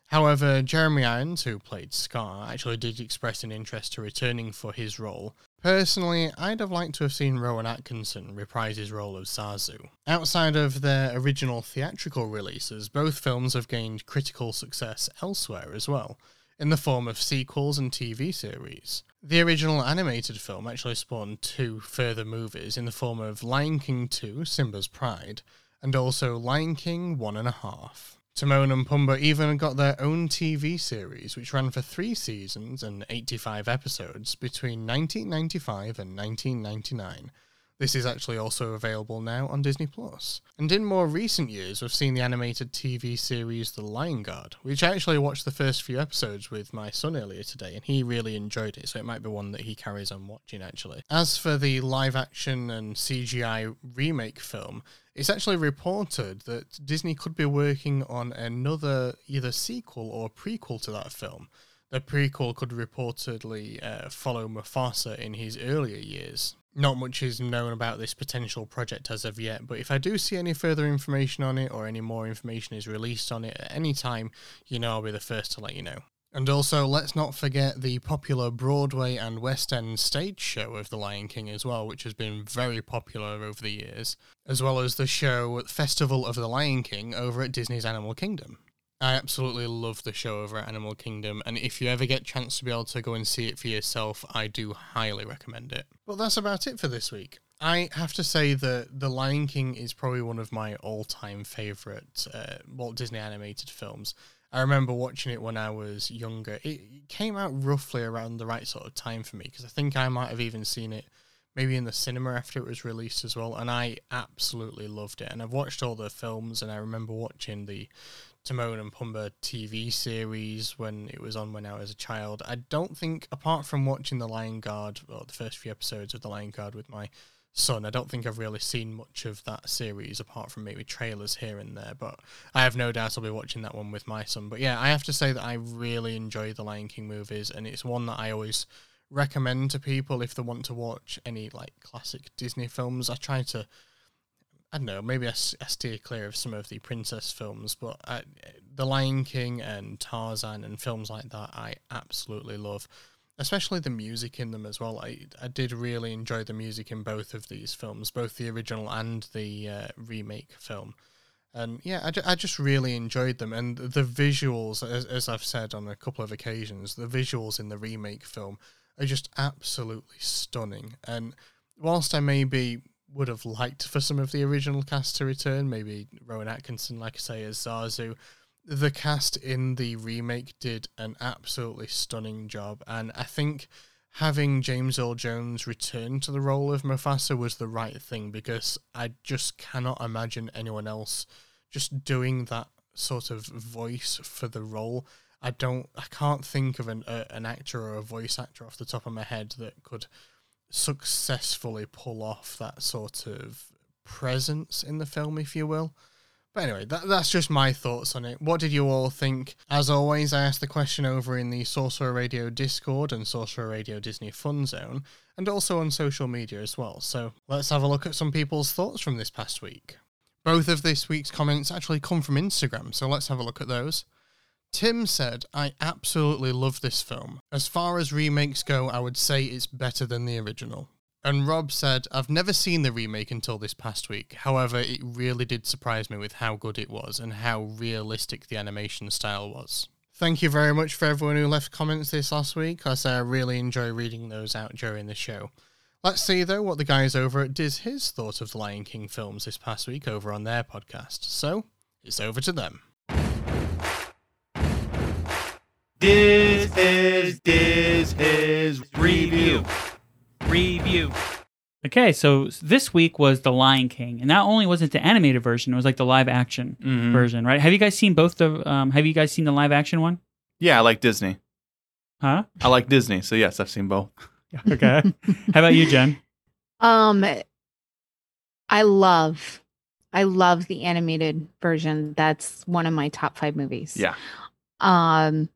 However, Jeremy Irons, who played Scar, actually did express an interest to returning for his role. Personally, I'd have liked to have seen Rowan Atkinson reprise his role of Zazu. Outside of their original theatrical releases, both films have gained critical success elsewhere as well, in the form of sequels and TV series. The original animated film actually spawned two further movies in the form of Lion King 2 Simba's Pride, and also Lion King One and a Half. Timon and Pumbaa even got their own TV series, which ran for three seasons and 85 episodes between 1995 and 1999, This is actually also available now on Disney Plus. And in more recent years, we've seen the animated TV series The Lion Guard, which I actually watched the first few episodes with my son earlier today, and he really enjoyed it, so it might be one that he carries on watching actually. As for the live action and CGI remake film, it's actually reported that Disney could be working on another either sequel or prequel to that film. The prequel could reportedly uh, follow Mufasa in his earlier years. Not much is known about this potential project as of yet, but if I do see any further information on it or any more information is released on it at any time, you know I'll be the first to let you know. And also, let's not forget the popular Broadway and West End stage show of The Lion King as well, which has been very popular over the years, as well as the show Festival of the Lion King over at Disney's Animal Kingdom. I absolutely love the show over at Animal Kingdom, and if you ever get a chance to be able to go and see it for yourself, I do highly recommend it. But that's about it for this week. I have to say that The Lion King is probably one of my all time favourite uh, Walt Disney animated films. I remember watching it when I was younger. It came out roughly around the right sort of time for me because I think I might have even seen it maybe in the cinema after it was released as well, and I absolutely loved it. And I've watched all the films, and I remember watching the Timon and Pumbaa TV series when it was on when I was a child. I don't think, apart from watching The Lion Guard, or the first few episodes of The Lion Guard with my son, I don't think I've really seen much of that series apart from maybe trailers here and there. But I have no doubt I'll be watching that one with my son. But yeah, I have to say that I really enjoy the Lion King movies, and it's one that I always recommend to people if they want to watch any like classic Disney films. I try to I don't know, maybe I, I steer clear of some of the princess films, but I, The Lion King and Tarzan and films like that, I absolutely love, especially the music in them as well. I, I did really enjoy the music in both of these films, both the original and the uh, remake film. And yeah, I, I just really enjoyed them. And the visuals, as, as I've said on a couple of occasions, the visuals in the remake film are just absolutely stunning. And whilst I maybe would have liked for some of the original cast to return. Maybe Rowan Atkinson, like I say, as Zazu. The cast in the remake did an absolutely stunning job, and I think having James Earl Jones return to the role of Mufasa was the right thing because I just cannot imagine anyone else just doing that sort of voice for the role. I don't, I can't think of an a, an actor or a voice actor off the top of my head that could successfully pull off that sort of presence in the film, if you will. But anyway, that, that's just my thoughts on it. What did you all think? As always, I asked the question over in the Sorcerer Radio Discord and Sorcerer Radio Disney Fun Zone, and also on social media as well. So let's have a look at some people's thoughts from this past week. Both of this week's comments actually come from Instagram, so let's have a look at those. Tim said, I absolutely love this film. As far as remakes go, I would say it's better than the original. And Rob said, I've never seen the remake until this past week. However, it really did surprise me with how good it was and how realistic the animation style was. Thank you very much for everyone who left comments this last week. I say I really enjoy reading those out during the show. Let's see, though, what the guys over at Diz His thought of the Lion King films this past week over on their podcast. So, it's over to them. This is this his review. Review. Okay, so this week was The Lion King, and not only was it the animated version, it was like the live action Mhm. version, right? Have you guys seen both the? Um, have you guys seen the live action one? Yeah, I like Disney. Huh? I like Disney, so yes, I've seen both. Okay. How about you, Jen? Um, I love, I love the animated version. That's one of my top five movies. Yeah. Um,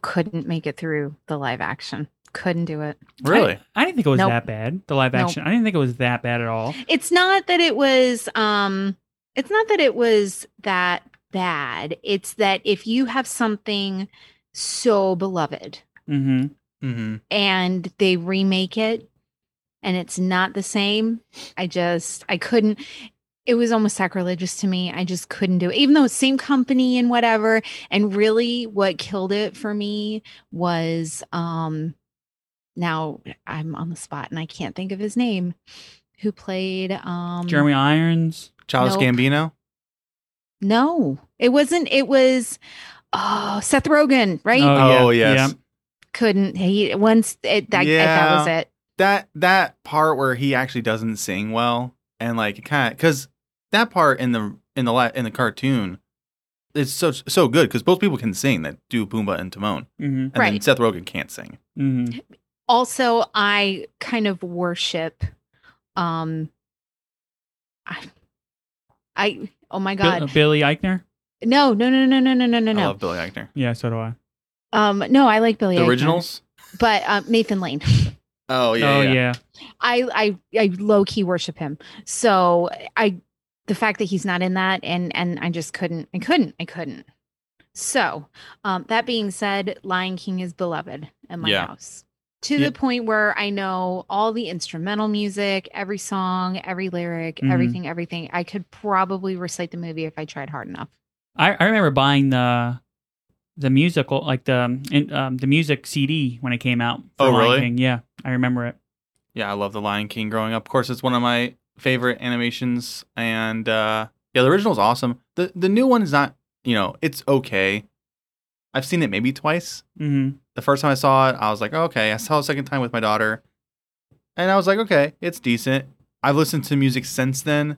couldn't make it through the live action. Couldn't do it. Really? I, I didn't think it was Nope. that bad. The live Nope. action. I didn't think it was that bad at all. It's not that it was. Um, it's not that it was that bad. It's that if you have something so beloved Mm-hmm. Mm-hmm. and they remake it and it's not the same i just i couldn't it was almost sacrilegious to me i just couldn't do it even though it's the same company and whatever and really what killed it for me was um now i'm on the spot and i can't think of his name who played um Jeremy Irons. Charles Nope. Gambino. no it wasn't it was oh seth rogen right Oh, Oh, yeah. yes. Yeah. couldn't he once it that, that was it that that part where he actually doesn't sing well and like kind of because that part in the in the la- in the cartoon it's so so good because both people can sing that do Pumbaa and Timon, hmm and then Right. Seth Rogen can't sing. hmm also i kind of worship um i i oh my god Billy Eichner. no no no no no no no no I no love Billy Eichner. Yeah, so do I. um no i like billy The Eichner, originals. but um, nathan lane Oh oh yeah. i i i low-key worship him so i the fact that he's not in that and and i just couldn't i couldn't i couldn't so um that being said lion king is beloved in my Yeah. house to Yeah. the point where i know all the instrumental music every song every lyric Mhm. everything everything i could probably recite the movie if i tried hard enough I, I remember buying the the musical like the um, um, the music CD when it came out. for Oh, Lion really? King. Yeah, I remember it. Yeah, I love The Lion King growing up. Of course, it's one of my favorite animations, and uh, yeah, the original is awesome. the The new one is not, you know, it's okay. I've seen it maybe twice. hmm The first time I saw it, I was like, okay. I saw it a second time with my daughter, and I was like, okay, it's decent. I've listened to music since then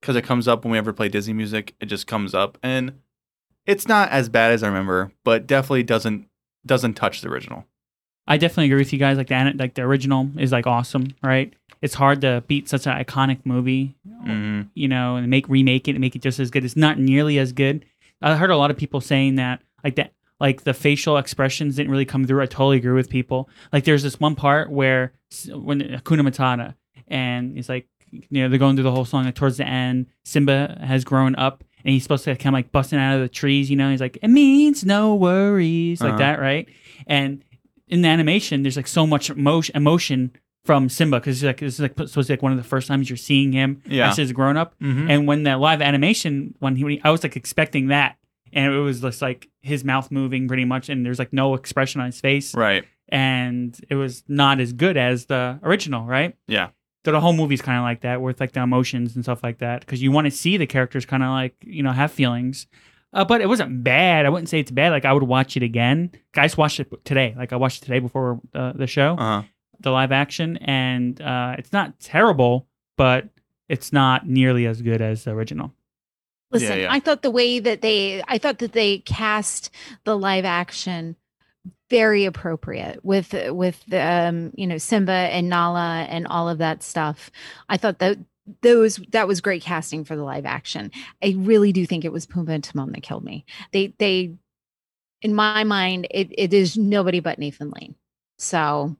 because it comes up when we ever play Disney music. It just comes up, and it's not as bad as I remember, but definitely doesn't doesn't touch the original. I definitely agree with you guys. Like the like the original is like awesome, right? It's hard to beat such an iconic movie, hmm you know, and make remake it and make it just as good. It's not nearly as good. I heard a lot of people saying that like that like the facial expressions didn't really come through. I totally agree with people. Like there's this one part where when Hakuna Matata and it's like you know they're going through the whole song. Like towards the end, Simba has grown up and he's supposed to kind of like busting out of the trees. You know, he's like it means no worries like Uh-huh. that, right? And in the animation, there's like so much emotion, emotion from Simba because like this is like supposed to be like one of the first times you're seeing him Yeah. as he's grown up. hmm And when the live animation, when he, when he- I was like expecting that, and it was just like his mouth moving pretty much, and there's like no expression on his face, right. and it was not as good as the original, right? Yeah. So the whole movie's kind of like that, with like the emotions and stuff like that, because you want to see the characters kind of like you know have feelings. Uh, but it wasn't bad. I wouldn't say it's bad. Like I would watch it again. Guys, watched it today. Like I watched it today before uh, the show, Uh huh. the live action, and uh, it's not terrible, but it's not nearly as good as the original. Listen, yeah. I thought the way that they I thought that they cast the live action very appropriate with with the um you know Simba and Nala and all of that stuff. I thought that those that was great casting for the live action. I really do think it was Pumbaa and Timon that killed me. They they in my mind it, it is nobody but Nathan Lane. So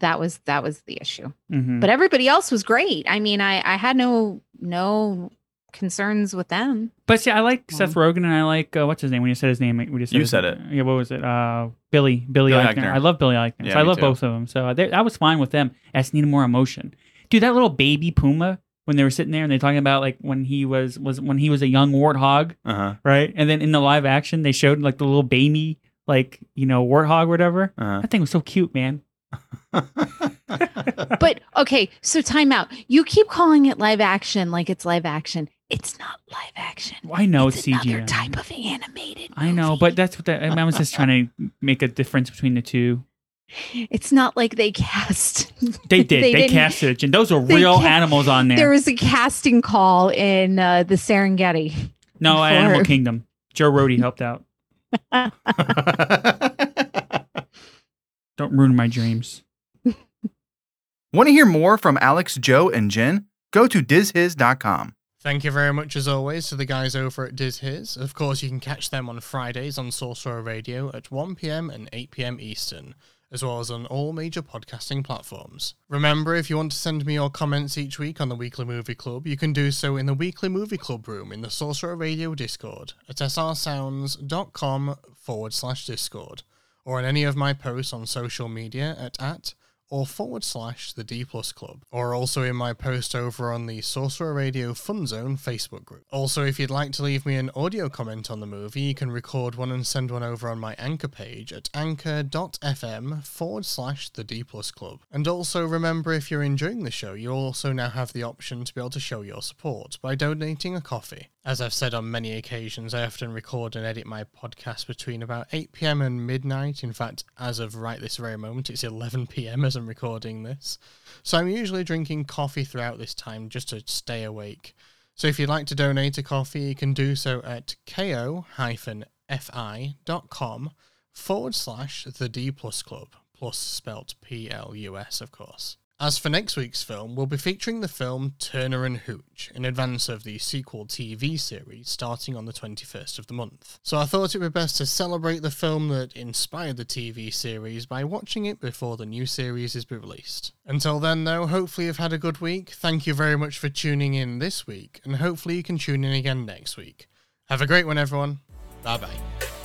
that was that was the issue. Mm-hmm. But everybody else was great. I mean, I I had no no concerns with them. But see, I like Seth Rogen and I like uh, what's his name when you said his name. We just You his- said it. Yeah, what was it? Uh, Billy Billy, Billy Eichner. Eichner. I love Billy Eichner. Yeah, so I love too. both of them. So they, I was fine with them. I just needed more emotion, dude. That little baby Pumbaa when they were sitting there and they're talking about like when he was was when he was a young warthog, Uh huh. right? And then in the live action they showed like the little baby like you know warthog or whatever. Uh That thing was so cute, man. But okay, so time out. You keep calling it live action like it's live action. It's not live action. I know it's, it's another CGI. type of animated. I know, movie. but that's what the, I was just trying to make a difference between the two. it's not like they cast. They did. They, didn't- casted it, and those are real ca- animals on there. There was a casting call in uh, the Serengeti. no, for- Animal Kingdom. Joe Rohde helped out. Don't ruin my dreams. Want to hear more from Alex, Joe, and Jen? Go to dizhis.com. Thank you very much, as always, to the guys over at Diz His. Of course, you can catch them on Fridays on Sorcerer Radio at 1pm and 8pm Eastern, as well as on all major podcasting platforms. Remember, if you want to send me your comments each week on the Weekly Movie Club, you can do so in the Weekly Movie Club room in the Sorcerer Radio Discord at srsounds.com forward slash Discord, or on any of my posts on social media at at or forward slash the D Plus Club, or also in my post over on the Sorcerer Radio Fun Zone Facebook group. Also, if you'd like to leave me an audio comment on the movie, you can record one and send one over on my Anchor page at anchor.fm forward slash the D Plus Club. And also remember, if you're enjoying the show, you also now have the option to be able to show your support by donating a coffee As I've said on many occasions, I often record and edit my podcast between about 8 pm and midnight. In fact, as of right this very moment, it's 11 pm as I'm recording this. So I'm usually drinking coffee throughout this time just to stay awake. So if you'd like to donate a coffee, you can do so at ko-fi.com forward slash the D plus club, plus spelt P L U S, of course. As for next week's film, we'll be featuring the film Turner and Hooch in advance of the sequel TV series starting on the 21st of the month. So I thought it would be best to celebrate the film that inspired the TV series by watching it before the new series is released. Until then, though, hopefully you've had a good week. Thank you very much for tuning in this week, and hopefully you can tune in again next week. Have a great one, everyone. Bye bye.